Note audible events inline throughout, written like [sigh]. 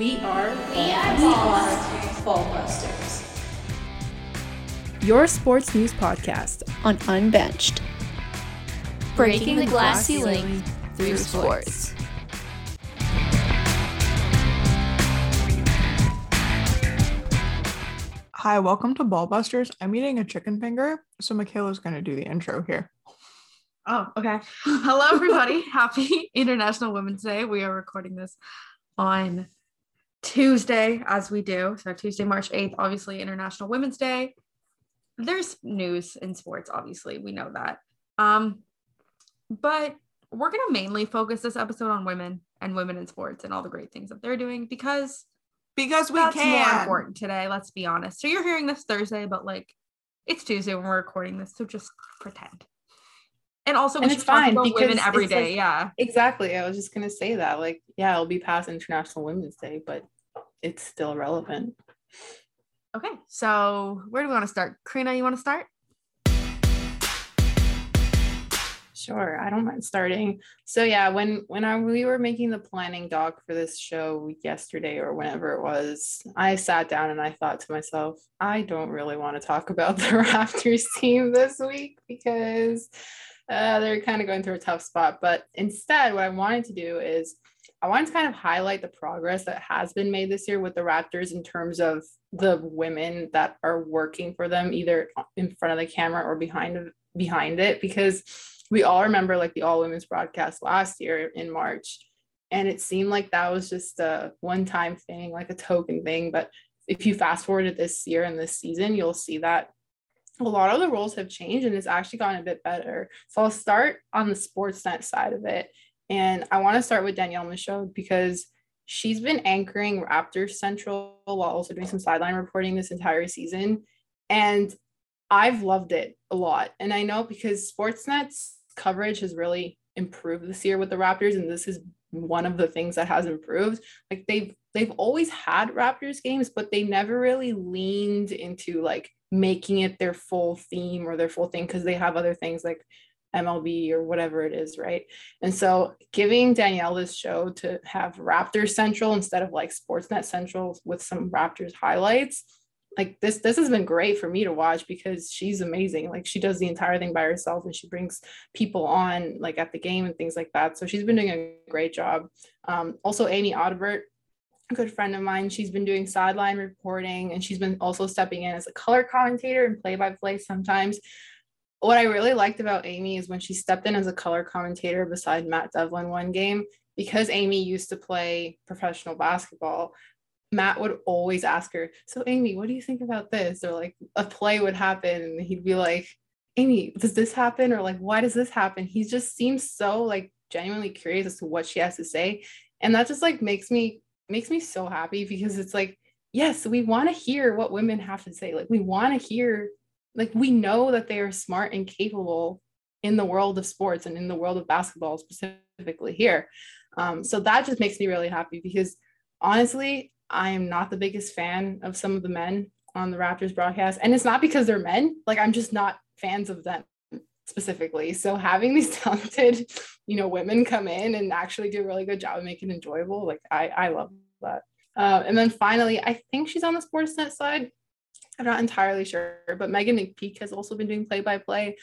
We are We are Ballbusters. Ballbusters. Your sports news podcast on Unbenched. Breaking the glass ceiling through sports. Hi, welcome to Ballbusters. I'm eating a chicken finger, so Michaela's going to do the intro here. Oh, okay. [laughs] Hello, everybody. Happy International Women's Day. We are recording this on Tuesday, as we do. So, Tuesday, March 8th, obviously, International Women's Day. There's news in sports, obviously. We know that. Um, but we're going to mainly focus this episode on women and women in sports and all the great things that they're doing because Because we that's more can. important today. Let's be honest. So, you're hearing this Thursday, but like it's Tuesday when we're recording this. So, just pretend. And also, we And it's fine about women because every it's like- yeah. Exactly. I was just gonna say that. Like, yeah, it'll be past International Women's Day, but it's still relevant. Okay, so where do we want to start? Karina, you want to start? Sure, I don't mind starting. So yeah, when when I, we were making the planning doc for this show yesterday or whenever it was, I sat down and I thought to myself, I don't really want to talk about the [laughs] Raptors team this week because uh, they're kind of going through a tough spot. But instead, what I wanted to do is I wanted to kind of highlight the progress that has been made this year with the Raptors in terms of the women that are working for them, either in front of the camera or behind behind it, because we all remember like the all women's broadcast last year in March. And it seemed like that was just a one time thing, like a token thing. But if you fast forward to this year and this season, you'll see that a lot of the roles have changed and it's actually gotten a bit better. So I'll start on the Sportsnet side of it. And I want to start with Danielle Michaud because she's been anchoring Raptors Central while also doing some sideline reporting this entire season. And I've loved it a lot. And I know because Sportsnet's coverage has really improved this year with the Raptors, and this is one of the things that has improved. Like they've they've always had Raptors games, but they never really leaned into like making it their full theme or their full thing because they have other things like MLB or whatever it is, right? And so giving Danielle this show to have Raptors Central instead of like Sportsnet Central with some Raptors highlights, like this this has been great for me to watch because she's amazing. Like she does the entire thing by herself and she brings people on like at the game and things like that. So she's been doing a great job. Um, also Amy Audibert, good friend of mine, she's been doing sideline reporting and she's been also stepping in as a color commentator and play by play sometimes what I really liked about Amy is when she stepped in as a color commentator beside Matt Devlin one game, because Amy used to play professional basketball, Matt would always ask her, So, Amy, what do you think about this? Or like a play would happen, and he'd be like, Amy, does this happen? Or like, why does this happen? He just seems so like genuinely curious as to what she has to say. And that just like makes me makes me so happy because it's like, yes, we want to hear what women have to say. Like we want to hear like we know that they are smart and capable in the world of sports and in the world of basketball specifically here. Um, so that just makes me really happy because honestly i am not the biggest fan of some of the men on the raptors broadcast. And it's not because they're men. Like i'm just not fans of them specifically. So having these [laughs] talented you know women come in and actually do a really good job and make it enjoyable like i i love that. Uh, and then finally i think she's on the sportsnet side. I'm not entirely sure, but Meghan McPeak has also been doing play by play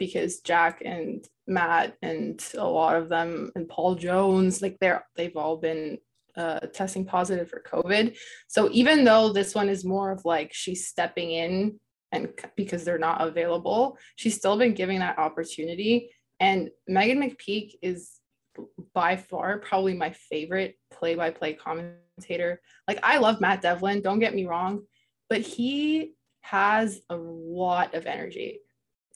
because Jack and Matt and a lot of them and Paul Jones, like they're they've all been uh, testing positive for COVID. So even though this one is more of like she's stepping in and because they're not available, she's still been giving that opportunity. And Meghan McPeak is by far probably my favorite play by play commentator. Like I love Matt Devlin, don't get me wrong but he has a lot of energy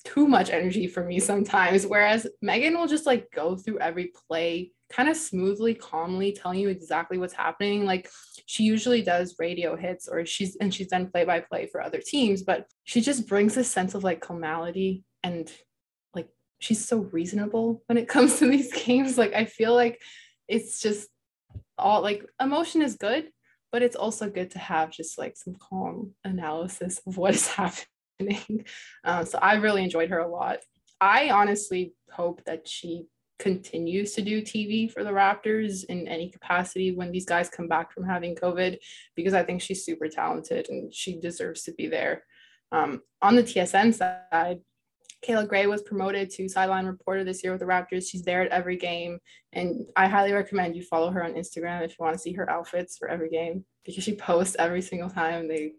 too much energy for me sometimes whereas meghan will just like go through every play kind of smoothly calmly telling you exactly what's happening like she usually does radio hits or she's and she's done play by play for other teams but she just brings a sense of like calmality and like she's so reasonable when it [laughs] comes to these games like i feel like it's just all like emotion is good but it's also good to have just like some calm analysis of what is [laughs] happening. Um, so I really enjoyed her a lot. I honestly hope that she continues to do TV for the Raptors in any capacity when these guys come back from having COVID, because I think she's super talented and she deserves to be there. Um, on the TSN side, Kayla Grey was promoted to sideline reporter this year with the Raptors. She's there at every game. And I highly recommend you follow her on Instagram if you want to see her outfits for every game because she posts every single time. They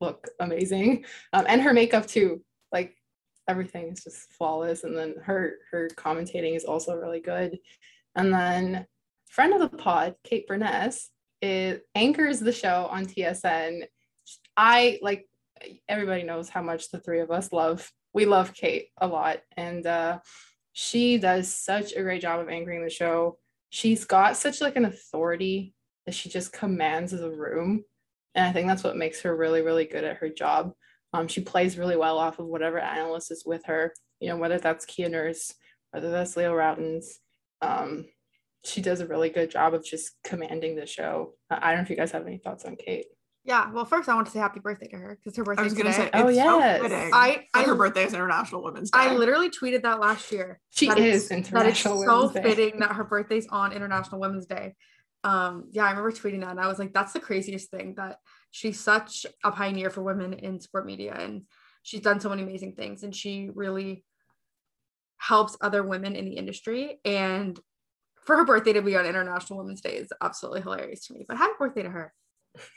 look amazing. Um, and her makeup too. Like everything is just flawless. And then her her commentating is also really good. And then friend of the pod, Kate Beirness, is anchors the show on TSN. I like everybody knows how much the three of us love we love Kate a lot. And uh, she does such a great job of anchoring the show. She's got such like an authority that she just commands the room. And I think that's what makes her really, really good at her job. Um, she plays really well off of whatever analyst is with her, you know, whether that's Kia Nurse, whether that's Leo Rautins. Um, she does a really good job of just commanding the show. I don't know if you guys have any thoughts on Kate. Yeah. Well, first I want to say happy birthday to her because her birthday. I was gonna say, Oh, it's yes. so I- I- her birthday is International Women's Day. I literally tweeted that last year. She That is That it's International so Women's Day. fitting that her birthday's on International Women's Day. Um, yeah, I remember tweeting that, and I was like, "That's the craziest thing that she's such a pioneer for women in sport media, and she's done so many amazing things, and she really helps other women in the industry. And for her birthday to be on International Women's Day is absolutely hilarious to me. But happy birthday to her!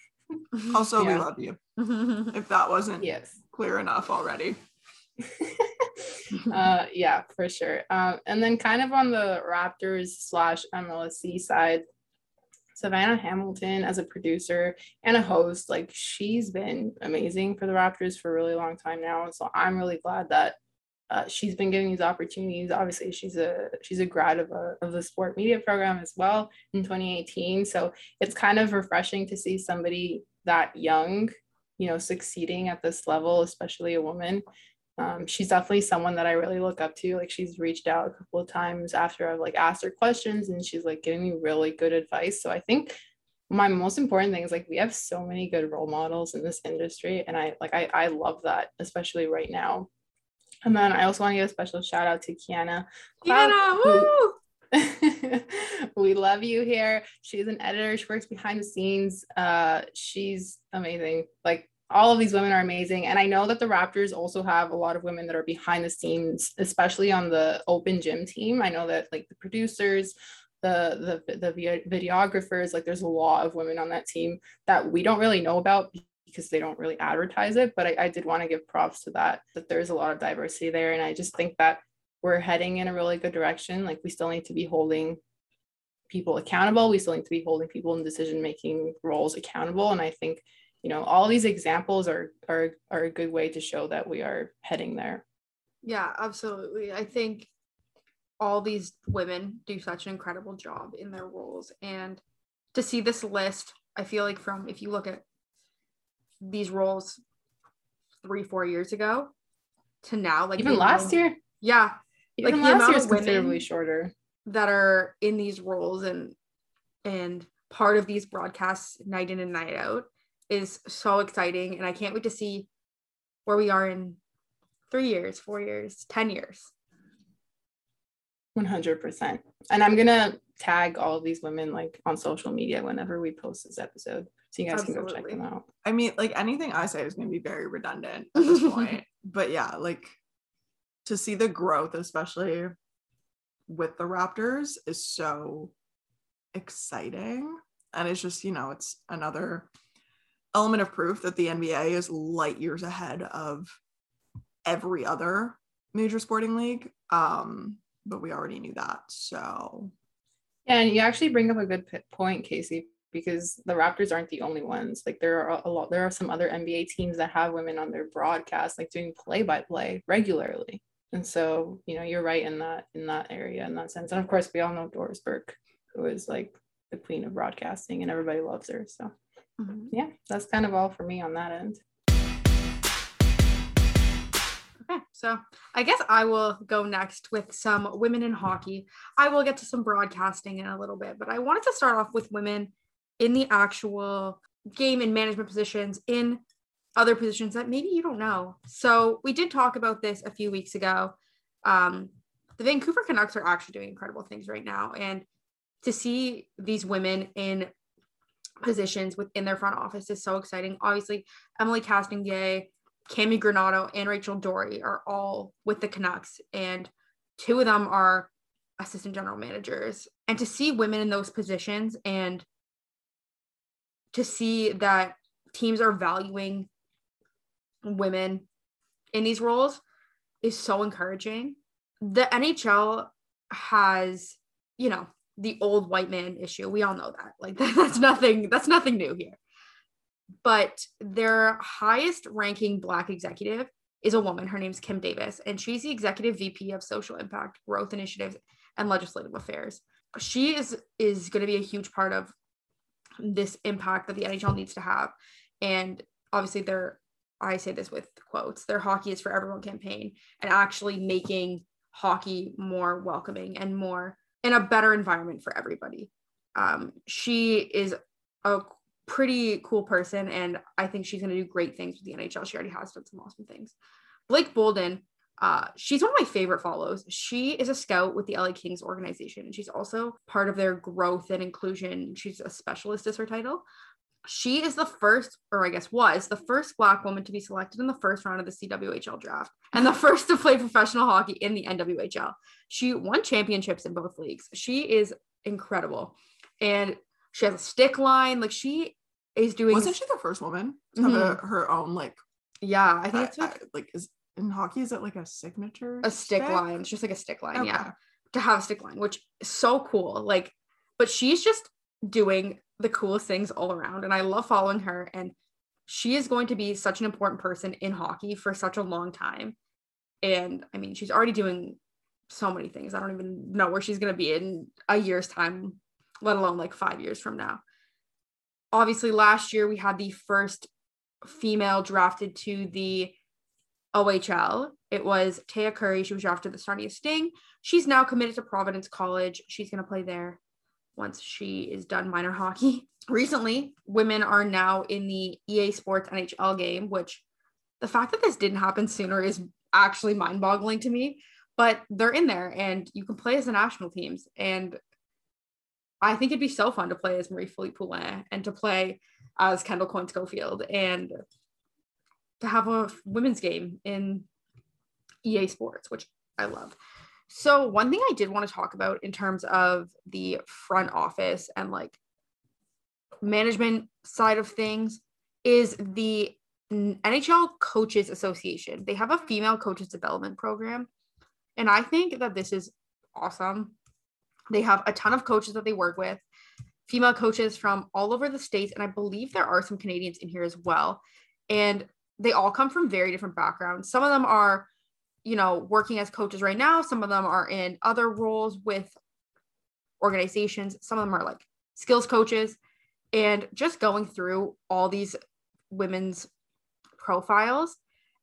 [laughs] also, we love you. [laughs] If that wasn't Yes. clear enough already. [laughs] uh, yeah, for sure. Um, and then kind of on the Raptors slash MLSE side, Savannah Hamilton as a producer and a host, like she's been amazing for the Raptors for a really long time now. So I'm really glad that uh, she's been giving these opportunities. Obviously, she's a she's a grad of a of the sport media program as well in 2018. So it's kind of refreshing to see somebody that young, you know, succeeding at this level, especially a woman um, she's definitely someone that I really look up to. Like she's reached out a couple of times after I've like asked her questions and she's like giving me really good advice. So I think my most important thing is like we have so many good role models in this industry and I like I, I love that, especially right now. And then I also want to give a special shout out to Kiana. Cloud, Kiana, who- woo! [laughs] we love you here. She's an editor. She works behind the scenes. Uh, she's amazing. Like all of these women are amazing. And I know that the Raptors also have a lot of women that are behind the scenes, especially on the open gym team. I know that like the producers, the the the videographers, like there's a lot of women on that team that we don't really know about because they don't really advertise it. But I, I did want to give props to that, that there's a lot of diversity there. And I just think that we're heading in a really good direction. Like we still need to be holding people accountable. We still need to be holding people in decision making roles accountable. And I think, you know, all these examples are are are a good way to show that we are heading there. Yeah, absolutely. I think all these women do such an incredible job in their roles. And to see this list, I feel like from if you look at these roles three, four years ago to now, like Even last amount- year, Yeah, even the last year is considerably shorter. that are in these roles and and part of these broadcasts night in and night out is so exciting. And I can't wait to see where we are in three years, four years, ten years. 100%. And I'm going to tag all of these women like on social media whenever we post this episode. So you guys can go check them out. I mean, like anything I say is going to be very redundant [laughs] at this point. But yeah, like to see the growth, especially with the Raptors, is so exciting. And it's just, you know, it's another element of proof that the NBA is light years ahead of every other major sporting league. Um, but we already knew that. So and you actually bring up a good point, Casey, because the Raptors aren't the only ones. Like there are a lot, there are some other NBA teams that have women on their broadcast, like doing play-by-play regularly. And so, you know, you're right in that in that area in that sense. And of course, we all know Doris Burke, who is like the queen of broadcasting, and everybody loves her. So yeah, that's kind of all for me on that end. Okay, so I guess I will go next with some women in hockey. I will get to some broadcasting in a little bit, but I wanted to start off with women in the actual game and management positions in other positions that maybe you don't know. So we did talk about this a few weeks ago. Um, the Vancouver Canucks are actually doing incredible things right now. And to see these women in positions within their front office is so exciting. Obviously, Emily Castonguay, Cammi Granato, and Rachel Doerrie are all with the Canucks, and two of them are assistant general managers. And to see women in those positions and to see that teams are valuing women in these roles is so encouraging. The NHL has, you know, the old white man issue. We all know that. Like [laughs] that's nothing that's nothing new here. But their highest ranking black executive is a woman. Her name's Kim Davis and she's the executive VP of social impact, growth initiatives and legislative affairs. She is is going to be a huge part of this impact that the NHL needs to have. And obviously they're I say this with quotes, their hockey is for everyone campaign and actually making hockey more welcoming and more in a better environment for everybody. Um, she is a pretty cool person, and I think she's going to do great things with the NHL. She already has done some awesome things. Blake Bolden, uh, she's one of my favorite follows. She is a scout with the LA Kings organization, and she's also part of their growth and inclusion. She's a specialist, is her title she is the first, or I guess was the first Black woman to be selected in the first round of the CWHL draft and the [laughs] first to play professional hockey in the NWHL. She won championships in both leagues. She is incredible. And she has a stick line. Like she is doing. Wasn't she the first woman to have Mhm. a, her own, like, Yeah, I think it's with I- like, is in hockey, is it like a signature? a stick line. It's just like a stick line. Yeah. To have a stick line, which is so cool. Like, but she's just doing the coolest things all around. And I love following her. And she is going to be such an important person in hockey for such a long time. And I mean, she's already doing so many things. I don't even know where she's going to be in a year's time, let alone like five years from now. Obviously, last year we had the first female drafted to the OHL. It was Taya Currie. She was drafted to the Sarnia Sting. She's now committed to Providence College. She's going to play there once she is done minor hockey. [laughs] Recently, women are now in the EA Sports NHL game, which the fact that this didn't happen sooner is actually mind boggling to me. But they're in there and you can play as the national teams. And I think it'd be so fun to play as Marie Philip Poulin and to play as Kendall Coyne Schofield and to have a women's game in EA Sports, which I love. So, one thing I did want to talk about in terms of the front office and like management side of things is the NHL Coaches Association. They have a female coaches development program. And I think that this is awesome. They have a ton of coaches that they work with, female coaches from all over the states. And I believe there are some Canadians in here as well. And they all come from very different backgrounds. Some of them are, you know, working as coaches right now. Some of them are in other roles with organizations. Some of them are like skills coaches. And just going through all these women's profiles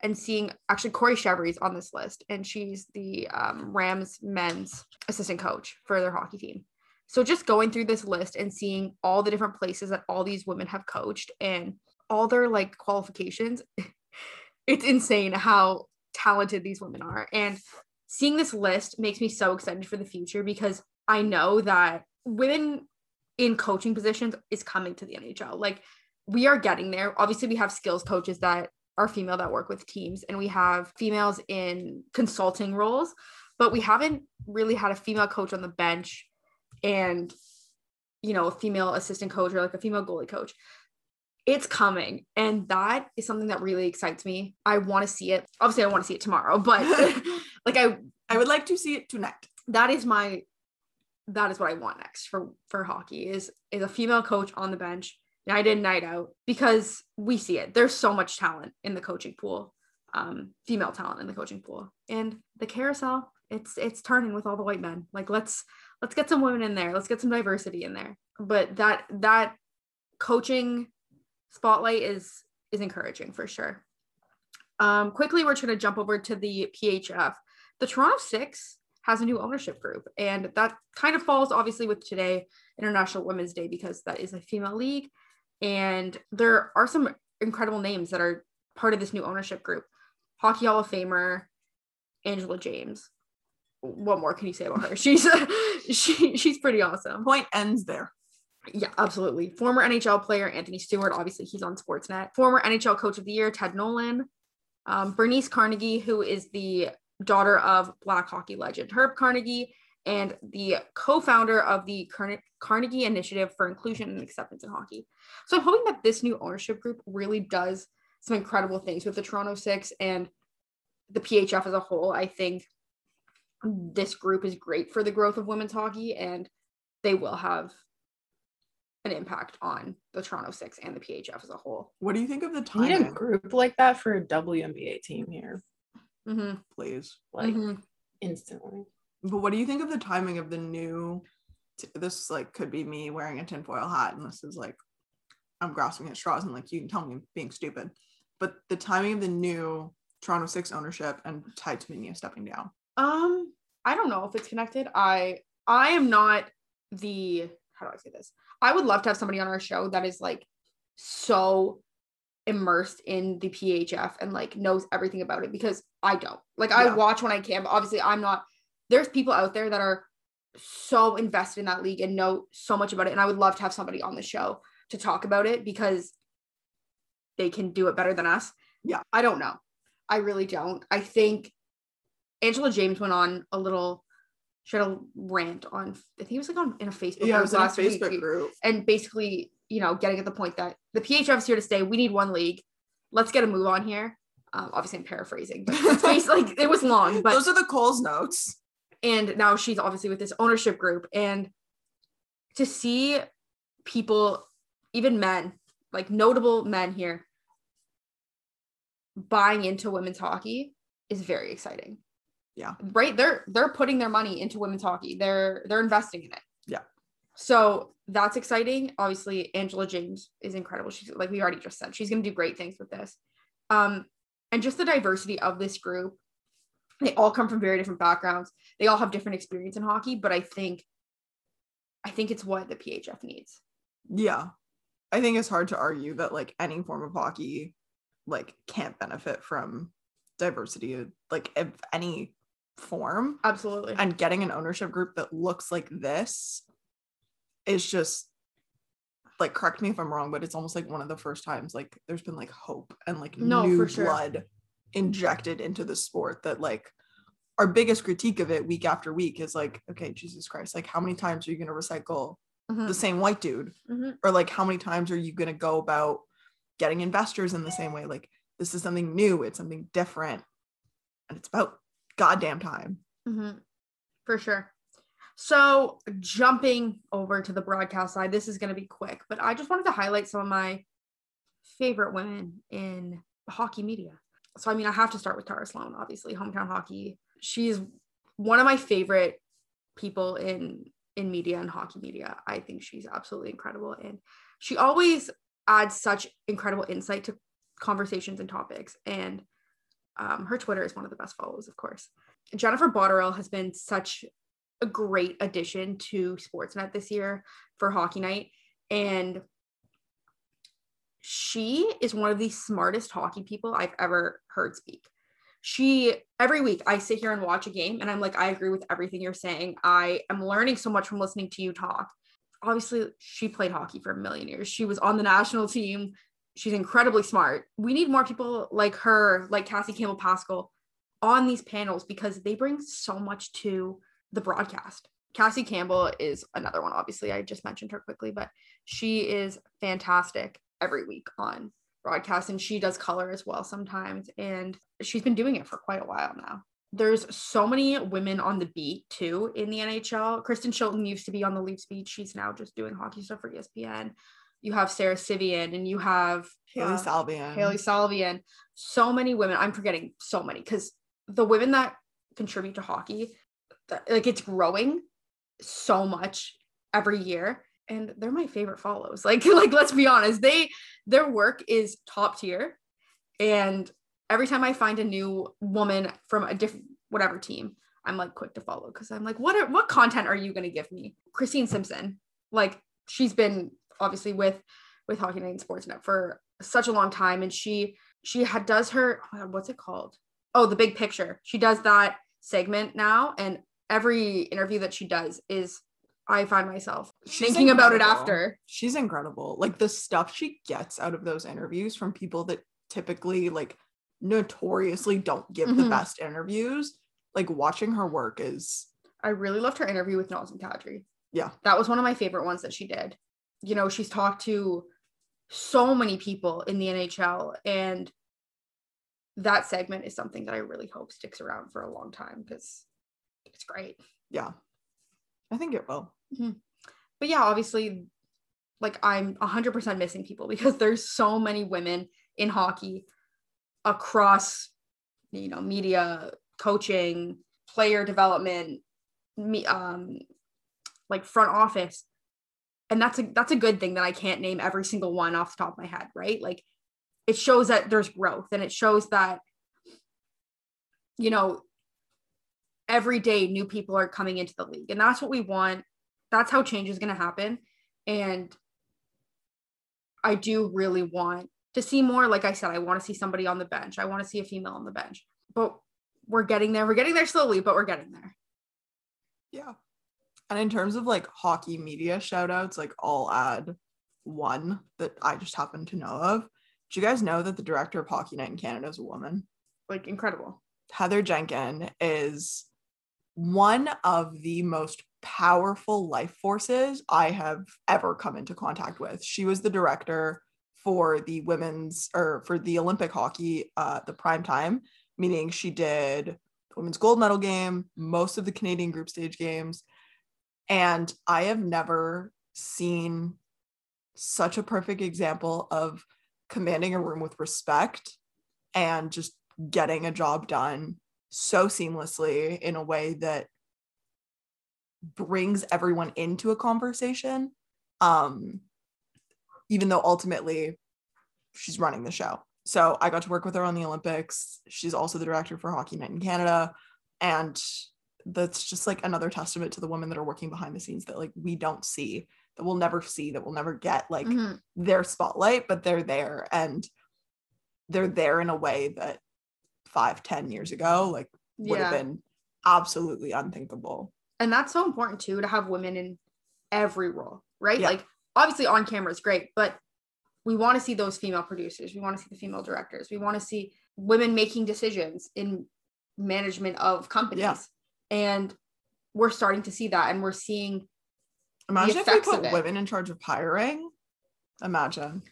and seeing actually Corey Chevry's on this list, and she's the um, Rams men's assistant coach for their hockey team. So just going through this list and seeing all the different places that all these women have coached and all their like qualifications, [laughs] it's insane how talented these women are. And seeing this list makes me so excited for the future because I know that women in coaching positions is coming to the NHL. Like we are getting there. Obviously, we have skills coaches that are female that work with teams, and we have females in consulting roles, but we haven't really had a female coach on the bench and you know, a female assistant coach or like a female goalie coach. It's coming, and that is something that really excites me. I want to see it. Obviously, I want to see it tomorrow, but [laughs] like I I would like to see it tonight. that is my that is what I want next for for hockey is is a female coach on the bench night in night out because we see it. There's so much talent in the coaching pool, um, female talent in the coaching pool, and the carousel. It's it's turning with all the white men. Like let's let's get some women in there. Let's get some diversity in there. But that that coaching spotlight is is encouraging for sure. Um, quickly, we're going to jump over to the PHF. The Toronto Six has a new ownership group, and that kind of falls obviously with today, International Women's Day, because that is a female league, and there are some incredible names that are part of this new ownership group. Hockey Hall of Famer Angela James, what more can you say about her? [laughs] She's [laughs] she she's pretty awesome. Point ends there. Yeah, absolutely. Former NHL player Anthony Stewart, obviously he's on Sportsnet. Former NHL Coach of the Year Ted Nolan. Um, Bernice Carnegie, who is the daughter of Black hockey legend Herb Carnegie and the co-founder of the Carne- Carnegie Initiative for Inclusion and Acceptance in Hockey. So I'm hoping that this new ownership group really does some incredible things with the Toronto Six and the PHF as a whole. I think this group is great for the growth of women's hockey and they will have an impact on the Toronto Six and the PHF as a whole. What do you think of the We need a timing, group like that for a WNBA team here, Mm-hmm. please? like instantly. But what do you think of the timing of the new? t- This like could be me wearing a tinfoil hat, and this is like I'm grasping at straws, and like you can tell me I'm being stupid. But the timing of the new Toronto Six ownership and Ty Tumminia stepping down. Um, I don't know if it's connected. I I am not the how do I say this? I would love to have somebody on our show that is like so immersed in the PHF and like knows everything about it because I don't. Like I Yeah. watch when I can, but obviously I'm not. There's people out there that are so invested in that league and know so much about it, and I would love to have somebody on the show to talk about it because they can do it better than us. Yeah. I don't know. I really don't. I think Angela James went on a little she had a rant on I think it was like on in a Facebook Yeah, it group was in a last week, Facebook group. and basically, you know, getting at the point that the PHF is here to stay. We need one league. Let's get a move on here. Um, obviously, I'm paraphrasing, but it's [laughs] basically like it was long, but Those are the Coles notes. and now she's obviously with this ownership group and to see people even men like notable men here buying into women's hockey is very exciting Yeah. right? They're they're putting their money into women's hockey. They're they're investing in it. Yeah. so that's exciting. Obviously angela james is incredible. She's like we already just said she's going to do great things with this. Um and just the diversity of this group they all come from very different backgrounds. They all have different experience in hockey but i think i think it's what the phf needs. Yeah. I think it's hard to argue that like any form of hockey like can't benefit from diversity like of any form absolutely and getting an ownership group that looks like this is just like correct me if I'm wrong but it's almost like one of the first times like there's been like hope and like No, new for sure. blood injected into the sport that like our biggest critique of it week after week is like okay Jesus Christ like how many times are you going to recycle Mhm. the same white dude Mhm. or like how many times are you going to go about getting investors in the same way like this is something new it's something different and it's about goddamn time Mhm. For sure. So, jumping over to the broadcast side, this is going to be quick, but I just wanted to highlight some of my favorite women in hockey media. So, I mean, I have to start with Tara Slone, obviously, hometown hockey. She's one of my favorite people in in media and hockey media. I think she's absolutely incredible and she always adds such incredible insight to conversations and topics and um, her Twitter is one of the best follows, of course. Jennifer Botterill has been such a great addition to Sportsnet this year for Hockey Night. And she is one of the smartest hockey people I've ever heard speak. She, every week, I sit here and watch a game and I'm like, I agree with everything you're saying. I am learning so much from listening to you talk. Obviously, she played hockey for a million years. She was on the national team. She's incredibly smart. We need more people like her, like Cassie Campbell Pascall, on these panels because they bring so much to the broadcast. Cassie Campbell is another one, obviously. I just mentioned her quickly, but she is fantastic every week on broadcast and she does color as well sometimes. And she's been doing it for quite a while now. There's so many women on the beat too in the NHL. Kristen Shilton used to be on the Leafs beat. She's now just doing hockey stuff for ESPN. You have Sarah Sivian and you have Hailey uh, Salvian. Hailey Salvian, so many women. I'm forgetting so many because the women that contribute to hockey, like it's growing so much every year, and they're my favorite follows. [laughs] Like, like let's be honest, they their work is top tier, and every time I find a new woman from a different whatever team, I'm like quick to follow because I'm like, what are what content are you gonna give me? Christine Simpson, like she's been obviously with with Hockey Night and Sportsnet for such a long time, and she she had does her oh God, what's it called? Oh, the big picture. She does that segment now, and every interview that she does is I find myself She's thinking about it after. She's incredible. Like the stuff she gets out of those interviews from people that typically like notoriously don't give the Mhm. best interviews. Like watching her work is I really loved her interview with Nazem Kadri. Yeah. That was one of my favorite ones that she did. You know, she's talked to so many people in the NHL and that segment is something that I really hope sticks around for a long time because it's great. yeah. I think it will. But yeah, obviously like I'm 100% missing people [laughs] because there's so many women in hockey across you know, media, coaching, player development, me um like front office and that's a that's a good thing that i can't name every single one off the top of my head right? Like it shows that there's growth and it shows that you know every day new people are coming into the league and that's what we want. That's how change is going to happen. And i do really want to see more. Like i said i want to see somebody on the bench. I want to see a female on the bench. But we're getting there. We're getting there slowly but we're getting there. Yeah. And in terms of like hockey media shout outs, like I'll add one that I just happen to know of. Do you guys know that the director of Hockey Night in Canada is a woman? like incredible Heather Jenkin is one of the most powerful life forces I have ever come into contact with. She was the director for the women's or for the Olympic hockey, uh, the prime time, meaning she did the women's gold medal game, most of the Canadian group stage games. And I have never seen such a perfect example of commanding a room with respect and just getting a job done so seamlessly in a way that brings everyone into a conversation um even though ultimately she's running the show. So i got to work with her on the olympics. She's also the director for hockey night in canada. And that's just like another testament to the women that are working behind the scenes that like we don't see that we'll never see that we'll never get like Mhm. their spotlight but they're there and they're there in a way that five ten years ago like would have been absolutely unthinkable and that's so important too to have women in every role right Yeah. like obviously on camera is great but we want to see those female producers we want to see the female directors we want to see women making decisions in management of companies Yeah. And we're starting to see that and we're seeing imagine if we put women in charge of hiring. Imagine.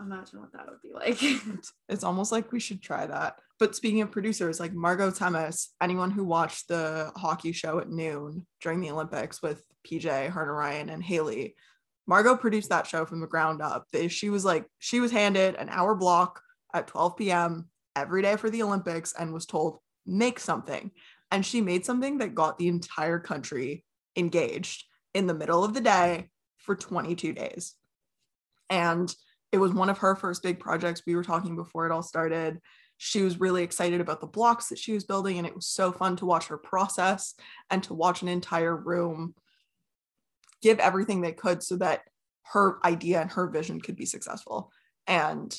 Imagine what that would be like. It's, [laughs] it's almost like we should try that. But speaking of producers like margot temis anyone who watched the hockey show at noon during the olympics with pj Harnarayan and haley margot produced that show from the ground up. She was like she was handed an hour block at 12 p.m every day for the olympics and was told make something and she made something that got the entire country engaged in the middle of the day for 22 days. And it was one of her first big projects. We were talking before it all started. She was really excited about the blocks that she was building and it was so fun to watch her process and to watch an entire room give everything they could so that her idea and her vision could be successful. And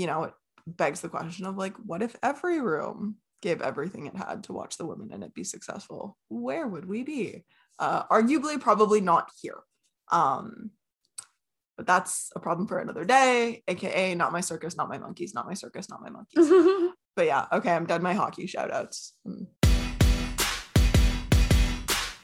you know it begs the question of like what if every room gave everything it had to watch the women in it be successful where would we be? Uh, arguably probably not here. Um but that's a problem for another day aka not my circus not my monkeys not my circus not my monkeys. [laughs] But yeah okay i'm done my hockey shout outs Mm.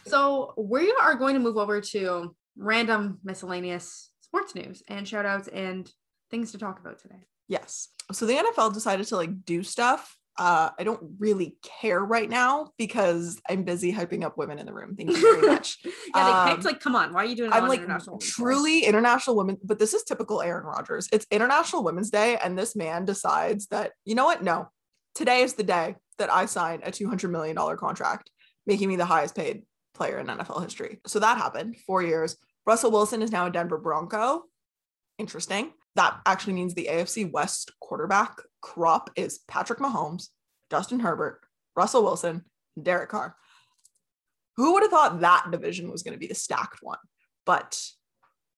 so we are going to move over to random miscellaneous sports news and shout outs and things to talk about today. Yes. So the nfl decided to like do stuff uh, I don't really care right now because I'm busy hyping up women in the room. Thank you very [laughs] much. yeah they picked Um, like come on why are you doing it I'm like International truly international women, but this is typical Aaron Rodgers. It's International Women's Day, and this man decides that, you know what? No, today is the day that I sign a $200 million contract, making me the highest paid player in NFL history. So that happened four years. Russell Wilson is now a Denver Bronco. Interesting. That actually means the AFC West quarterback crop is Patrick Mahomes, Justin Herbert, Russell Wilson, and Derek Carr. Who would have thought that division was going to be a stacked one? But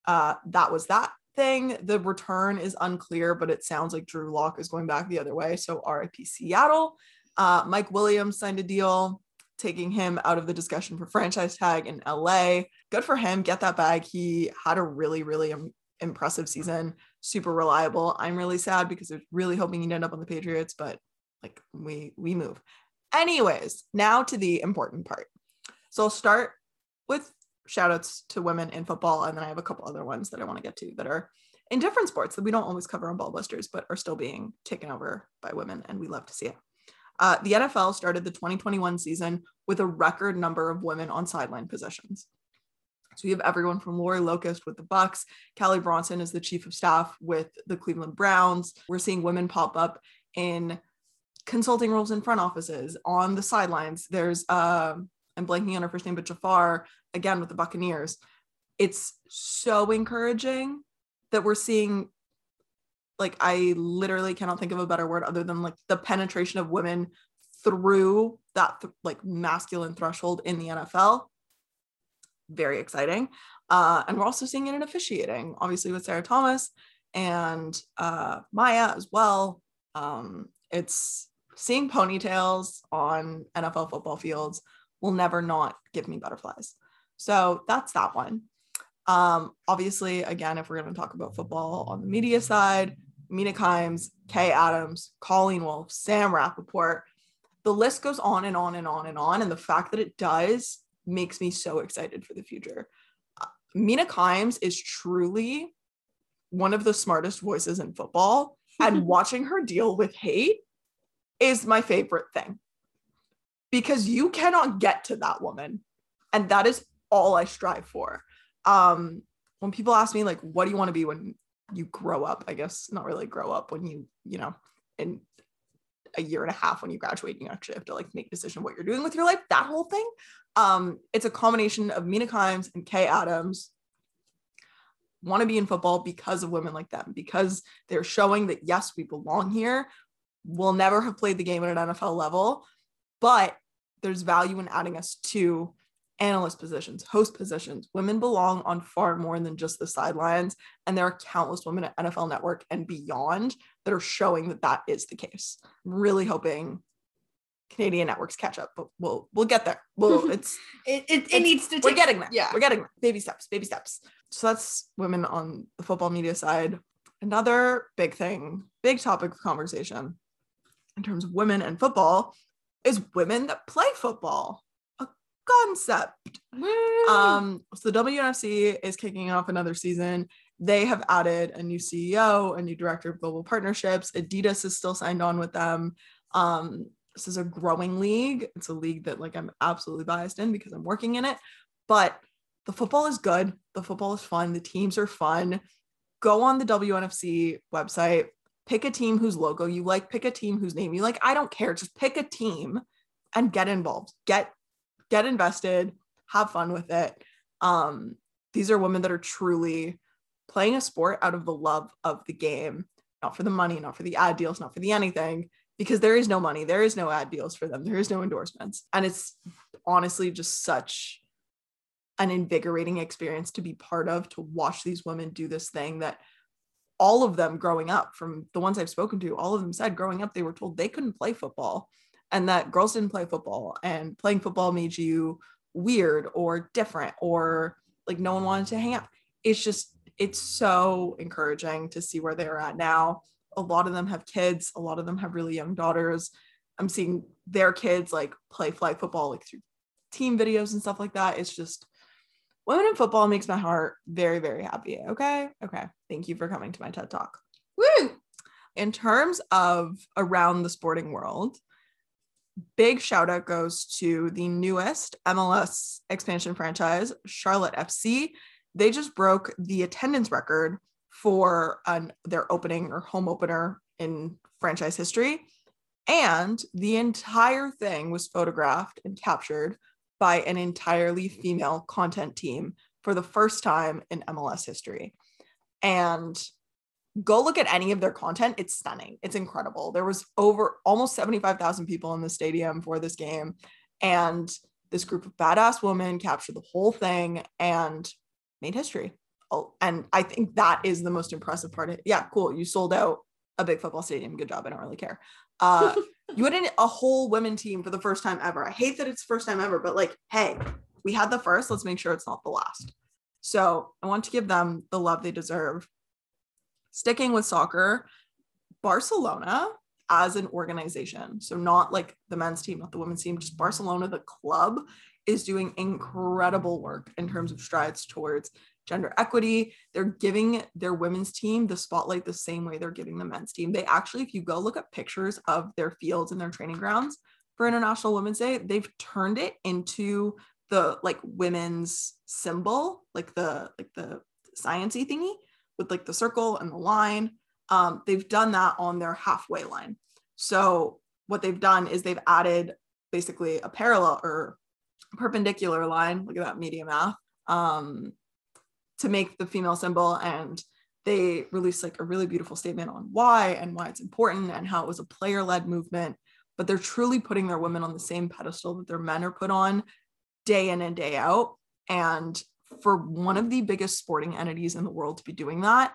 uh, that was that thing. The return is unclear, but it sounds like Drew Lock is going back the other way. So RIP Seattle. Uh, Mike Williams signed a deal. taking him out of the discussion for franchise tag in LA. Good for him. Get that bag. He had a really, really Im- impressive season. Super reliable. I'm really sad because I was really hoping he'd end up on the Patriots, but like we we move. Anyways, now to the important part. So I'll start with shout outs to women in football, and then I have a couple other ones that I want to get to that are in different sports that we don't always cover on Ballbusters, but are still being taken over by women, and we love to see it. Uh, the NFL started the 2021 season with a record number of women on sideline positions. So we have everyone from Lori Locust with the Bucks, Callie Brownson is the chief of staff with the Cleveland Browns. We're seeing women pop up in consulting roles in front offices, on the sidelines. There's uh, I'm blanking on her first name, but Jafar again with the Buccaneers. It's so encouraging that we're seeing like I literally cannot think of a better word other than like the penetration of women through that th- like masculine threshold in the NFL. Very exciting. Uh, and we're also seeing it in officiating, obviously with Sarah Thomas and uh, Maia as well. Um, it's seeing ponytails on NFL football fields will never not give me butterflies. So that's that one. Um, obviously, again, if we're going to talk about football on the media side, Mina Kimes, Kay Adams, Colleen Wolfe, Sam Rapoport, the list goes on and on and on and on. And the fact that it does makes me so excited for the future. Mina Kimes is truly one of the smartest voices in football. and [laughs] watching her deal with hate is my favorite thing because you cannot get to that woman. And that is all I strive for. Um, when people ask me, like, what do you want to be when you grow up? I guess not really grow up when you, you know, in a year and a half when you graduate, you actually have to like make a decision what you're doing with your life. That whole thing. Um, it's a combination of Mina Kimes and Kay Adams want to be in football because of women like them, because they're showing that yes, we belong here. We'll never have played the game at an NFL level, but there's value in adding us to analyst positions, host positions. Women belong on far more than just the sidelines. And there are countless women at NFL Network and beyond that are showing that that is the case. I'm really hoping Canadian networks catch up, but we'll we'll get there. Well, [laughs] it's It, it, it needs to we're getting there. Yeah. We're getting there. Baby steps, baby steps. So that's women on the football media side. Another big thing, big topic of conversation in terms of women and football is women that play football. Concept. Um, so the WNFC is kicking off another season. They have added a new CEO, a new director of global partnerships. Adidas is still signed on with them. Um, this is a growing league. It's a league that like I'm absolutely biased in because I'm working in it. But the football is good. The football is fun. The teams are fun. Go on the WNFC website, pick a team whose logo you like, pick a team whose name you like. I don't care. Just pick a team and get involved. Get get invested, have fun with it. Um, these are women that are truly playing a sport out of the love of the game, not for the money, not for the ad deals, not for the anything, because there is no money, there is no ad deals for them, there is no endorsements. And it's honestly just such an invigorating experience to be part of, to watch these women do this thing that all of them growing up, from the ones I've spoken to, all of them said growing up, they were told they couldn't play football and that girls didn't play football and playing football made you weird or different or like no one wanted to hang out. It's just, it's so encouraging to see where they're at now. A lot of them have kids, a lot of them have really young daughters. I'm seeing their kids like play flag football like through team videos and stuff like that. It's just women in football makes my heart very, very happy. Okay. Okay. Thank you for coming to my TED Talk. Woo! In terms of around the sporting world, big shout out goes to the newest MLS expansion franchise, Charlotte FC. They just broke the attendance record for an, their opening or home opener in franchise history. And the entire thing was photographed and captured by an entirely female content team for the first time in MLS history. And go look at any of their content. It's stunning. It's incredible. There was over almost 75,000 people in the stadium for this game. And this group of badass women captured the whole thing and made history. Oh, and I think that is the most impressive part. Yeah, cool. You sold out a big football stadium. Good job. I don't really care. Uh, [laughs] you had a whole women team for the first time ever. I hate that it's first time ever, but like, hey, we had the first. Let's make sure it's not the last. So I want to give them the love they deserve. Sticking with soccer, Barcelona as an organization, so not like the men's team, not the women's team, just Barcelona, the club, is doing incredible work in terms of strides towards gender equity. They're giving their women's team the spotlight the same way they're giving the men's team. They actually, if you go look at pictures of their fields and their training grounds for International Women's Day, they've turned it into the like women's symbol, like the like the sciency thingy with like the circle and the line. Um, they've done that on their halfway line. So what they've done is they've added basically a parallel or perpendicular line. Look at that media math. Um, to make the female symbol and they released like a really beautiful statement on why and why it's important and how it was a player led movement but they're truly putting their women on the same pedestal that their men are put on day in and day out and for one of the biggest sporting entities in the world to be doing that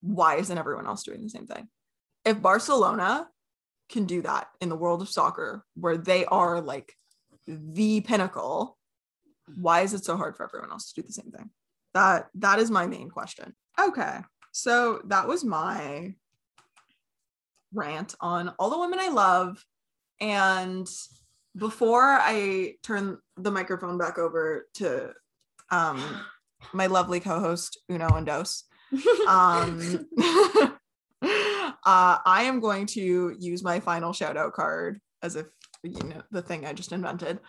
why isn't everyone else doing the same thing? If barcelona can do that in the world of soccer where they are like the pinnacle why is it so hard for everyone else to do the same thing? That that is my main question. Okay so that was my rant on all the women i love. And before i turn the microphone back over to um my lovely co-host uno and dos [laughs] um [laughs] uh, i am going to use my final shout out card as if you know the thing i just invented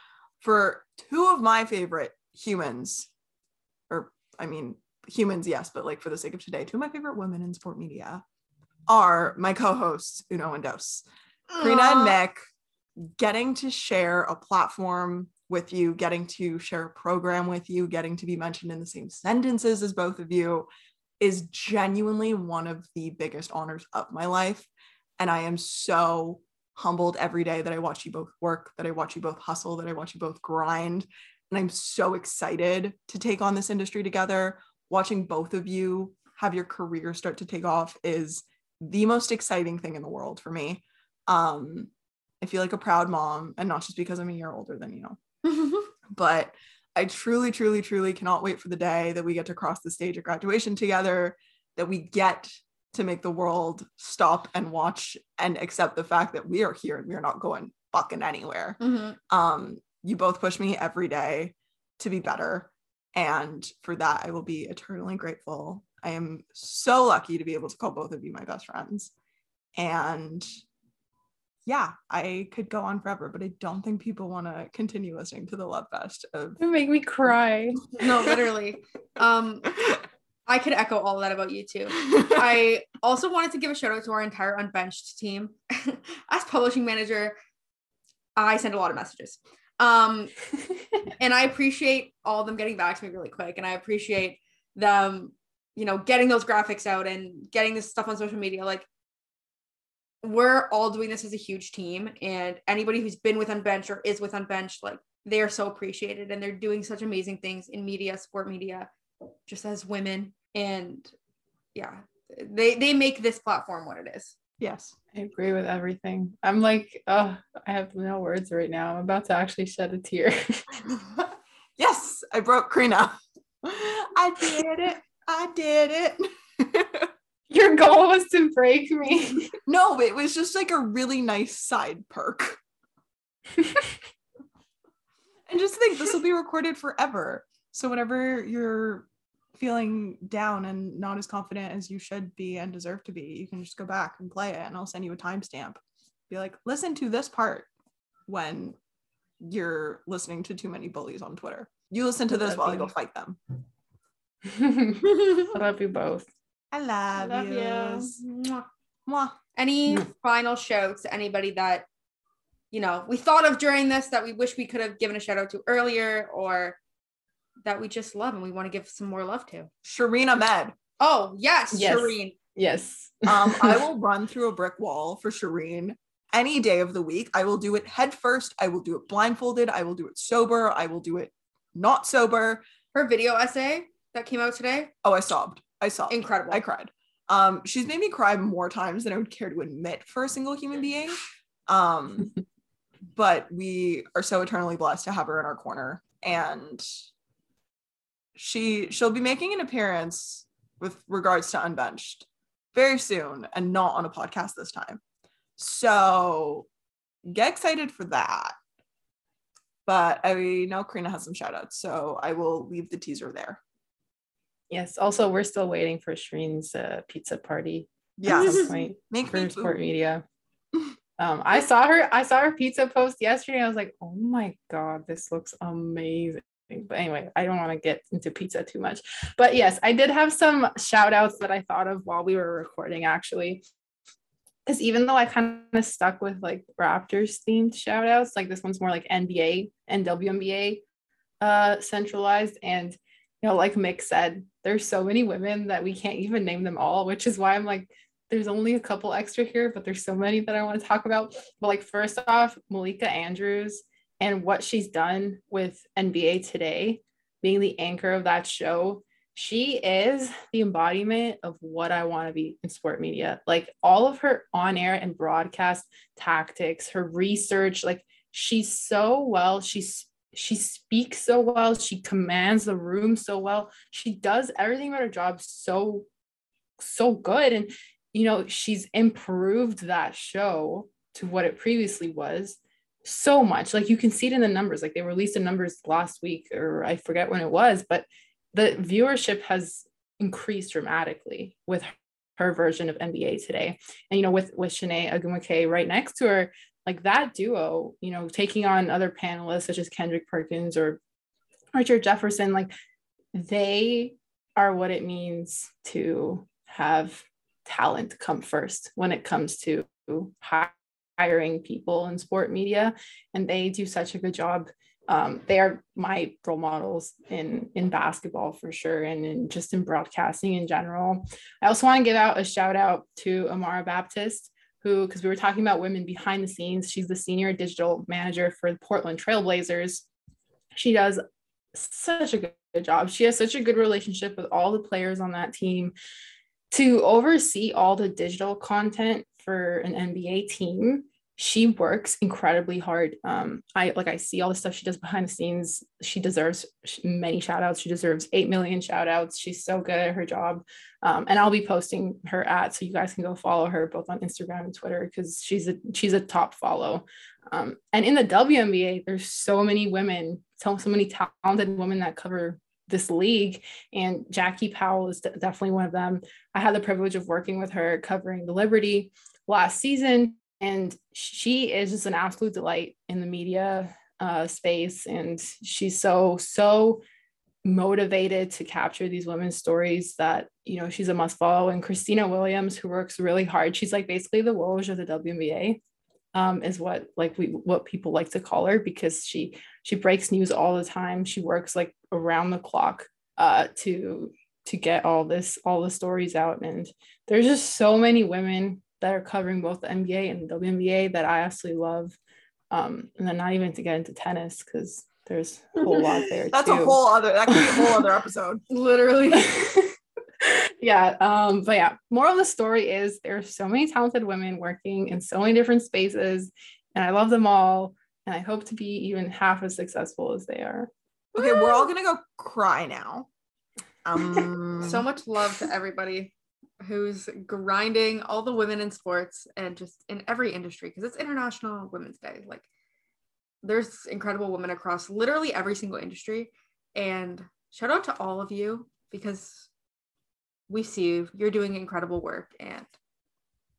for two of my favorite humans. Or I mean, humans, yes, but like for the sake of today, two of my favorite women in sport media are my co-hosts, Uno and Dos. Karina and Nick, getting to share a platform with you, getting to share a program with you, getting to be mentioned in the same sentences as both of you is genuinely one of the biggest honors of my life. And I am so humbled every day that I watch you both work, that I watch you both hustle, that I watch you both grind, and I'm so excited to take on this industry together. Watching both of you have your career start to take off is the most exciting thing in the world for me. Um, I feel like a proud mom, and not just because I'm a year older than you, [laughs] but I truly, truly, truly cannot wait for the day that we get to cross the stage of graduation together, that we get to make the world stop and watch and accept the fact that we are here and we are not going fucking anywhere. Mm-hmm. Um, you both push me every day to be better. And for that, I will be eternally grateful. I am so lucky to be able to call both of you my best friends. And yeah, I could go on forever, but I don't think people want to continue listening to the love fest of You make me cry. [laughs] No, literally. Um, [laughs] I could echo all that about you too. [laughs] I also wanted to give a shout out to our entire unbenched team. As publishing manager, I send a lot of messages. Um, and I appreciate all of them getting back to me really quick. And I appreciate them, you know, getting those graphics out and getting this stuff on social media. Like, we're all doing this as a huge team. And anybody who's been with Unbenched or is with Unbenched, like, they are so appreciated and they're doing such amazing things in media, sport media, just as women. And yeah, they they make this platform what it is. yes. I agree with everything. I'm like, oh, I have no words right now. I'm about to actually shed a tear. [laughs] [laughs] yes, I broke Karina. [laughs] I did it. I did it. Your goal was to break me. no, it was just like a really nice side perk. [laughs] and just think this will be recorded forever. So whenever you're feeling down and not as confident as you should be and deserve to be, you can just go back and play it and I'll send you a timestamp. Be like, listen to this part when you're listening to too many bullies on Twitter. You listen to this while you go fight them. I love you both. I love, Love yous. Mwah. Mwah. Any Mm. final shouts to anybody that you know we thought of during this that we wish we could have given a shout out to earlier or that we just love and we want to give some more love to? Shireen Ahmed. Oh yes, Yes. Shireen. Yes. Um, [laughs] I will run through a brick wall for Shireen any day of the week. I will do it head first. I will do it blindfolded. I will do it sober. I will do it not sober. Her video essay that came out today, Oh, I sobbed. I saw incredible. I cried. Um, she's made me cry more times than I would care to admit for a single human being. Um, [laughs] but we are so eternally blessed to have her in our corner. And she she'll be making an appearance with regards to Unbenched very soon and not on a podcast this time. So get excited for that. But I know Karina has some shout outs, so I will leave the teaser there. Yes. Also, we're still waiting for Shireen's uh, pizza party. Yeah. At some point Make for me sport media. [laughs] Um, I saw her. I saw her pizza post yesterday. I was like, "Oh my god, this looks amazing." But anyway, I don't want to get into pizza too much. But yes, I did have some shout outs that I thought of while we were recording, actually. Because even though I kind of stuck with like Raptors themed shout outs, like this one's more like NBA and WNBA uh, centralized. And, you know, like Mick said, there's so many women that we can't even name them all, which is why I'm like, there's only a couple extra here, but there's so many that I want to talk about. But like first off, Malika Andrews and what she's done with NBA today, being the anchor of that show, she is the embodiment of what I want to be in sport media. Like all of her on-air and broadcast tactics, her research, like she's so well, she's she speaks so well, she commands the room so well. She does everything about her job so so good and you know, she's improved that show to what it previously was so much. Like you can see it in the numbers. Like they released the numbers last week, or I forget when it was, but the viewership has increased dramatically with her version of NBA today. And you know, with with Chiney Ogwumike right next to her, like that duo, you know, taking on other panelists such as Kendrick Perkins or Richard Jefferson, like they are what it means to have talent come first when it comes to hiring people in sport media. And they do such a good job. Um, they are my role models in in basketball for sure and in just in broadcasting in general. I also want to give out a shout out to amara baptist who because we were talking about women behind the scenes she's the senior digital manager for the portland trailblazers. She does such a good job. She has such a good relationship with all the players on that team. To oversee all the digital content for an NBA team, she works incredibly hard. Um, I like I see all the stuff she does behind the scenes. She deserves many shout outs. She deserves 8 million shout outs. She's so good at her job. Um, and I'll be posting her at so you guys can go follow her both on Instagram and Twitter because she's a she's a top follow. Um, and in the WNBA, there's so many women, so, so many talented women that cover this league and Jackie Powell is definitely one of them. I had the privilege of working with her covering the Liberty last season and she is just an absolute delight in the media uh, space. And she's so so motivated to capture these women's stories that you know she's a must follow and Christina Williams who works really hard she's like basically the Woj of the WNBA um, is what like we what people like to call her because she she breaks news all the time. She works like around the clock uh, to to get all this all the stories out. And there's just so many women that are covering both the NBA and the WNBA that I absolutely love um, and then not even to get into tennis because there's a whole lot [laughs] there That's too. a whole other that could be a whole other [laughs] episode. Literally. [laughs] yeah um but yeah moral of the story is there's so many talented women working in so many different spaces and i love them all and i hope to be even half as successful as they are Okay, we're all gonna go cry now. Um so much love to everybody who's grinding all the women in sports and just in every industry because it's international women's day. Like there's incredible women across literally every single industry. And shout out to all of you because we see you. You're doing incredible work and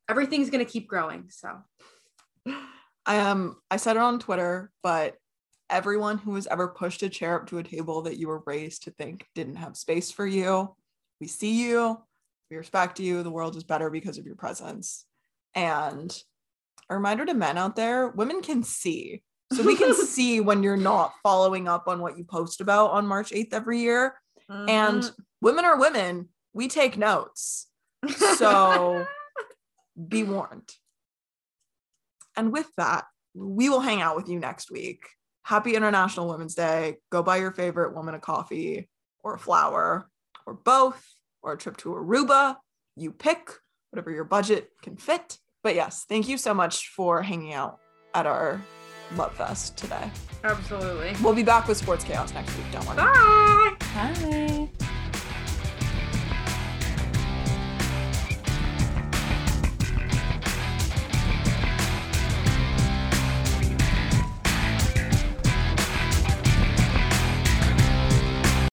everything's going to keep growing so. I um I said it on Twitter, but everyone who has ever pushed a chair up to a table that you were raised to think didn't have space for you, we see you, we respect you. The world is better because of your presence. And a reminder to men out there, women can see. So we can [laughs] see when you're not following up on what you post about on March 8th every year. And Mhm. women are women. We take notes. So [laughs] be warned. And with that, we will hang out with you next week. Happy International Women's Day. Go buy your favorite woman a coffee or a flower or both or a trip to Aruba. You pick whatever your budget can fit. but yes, thank you so much for hanging out at our Love Fest today. Absolutely. We'll be back with Sports Chaos next week. Don't worry. Bye. Bye.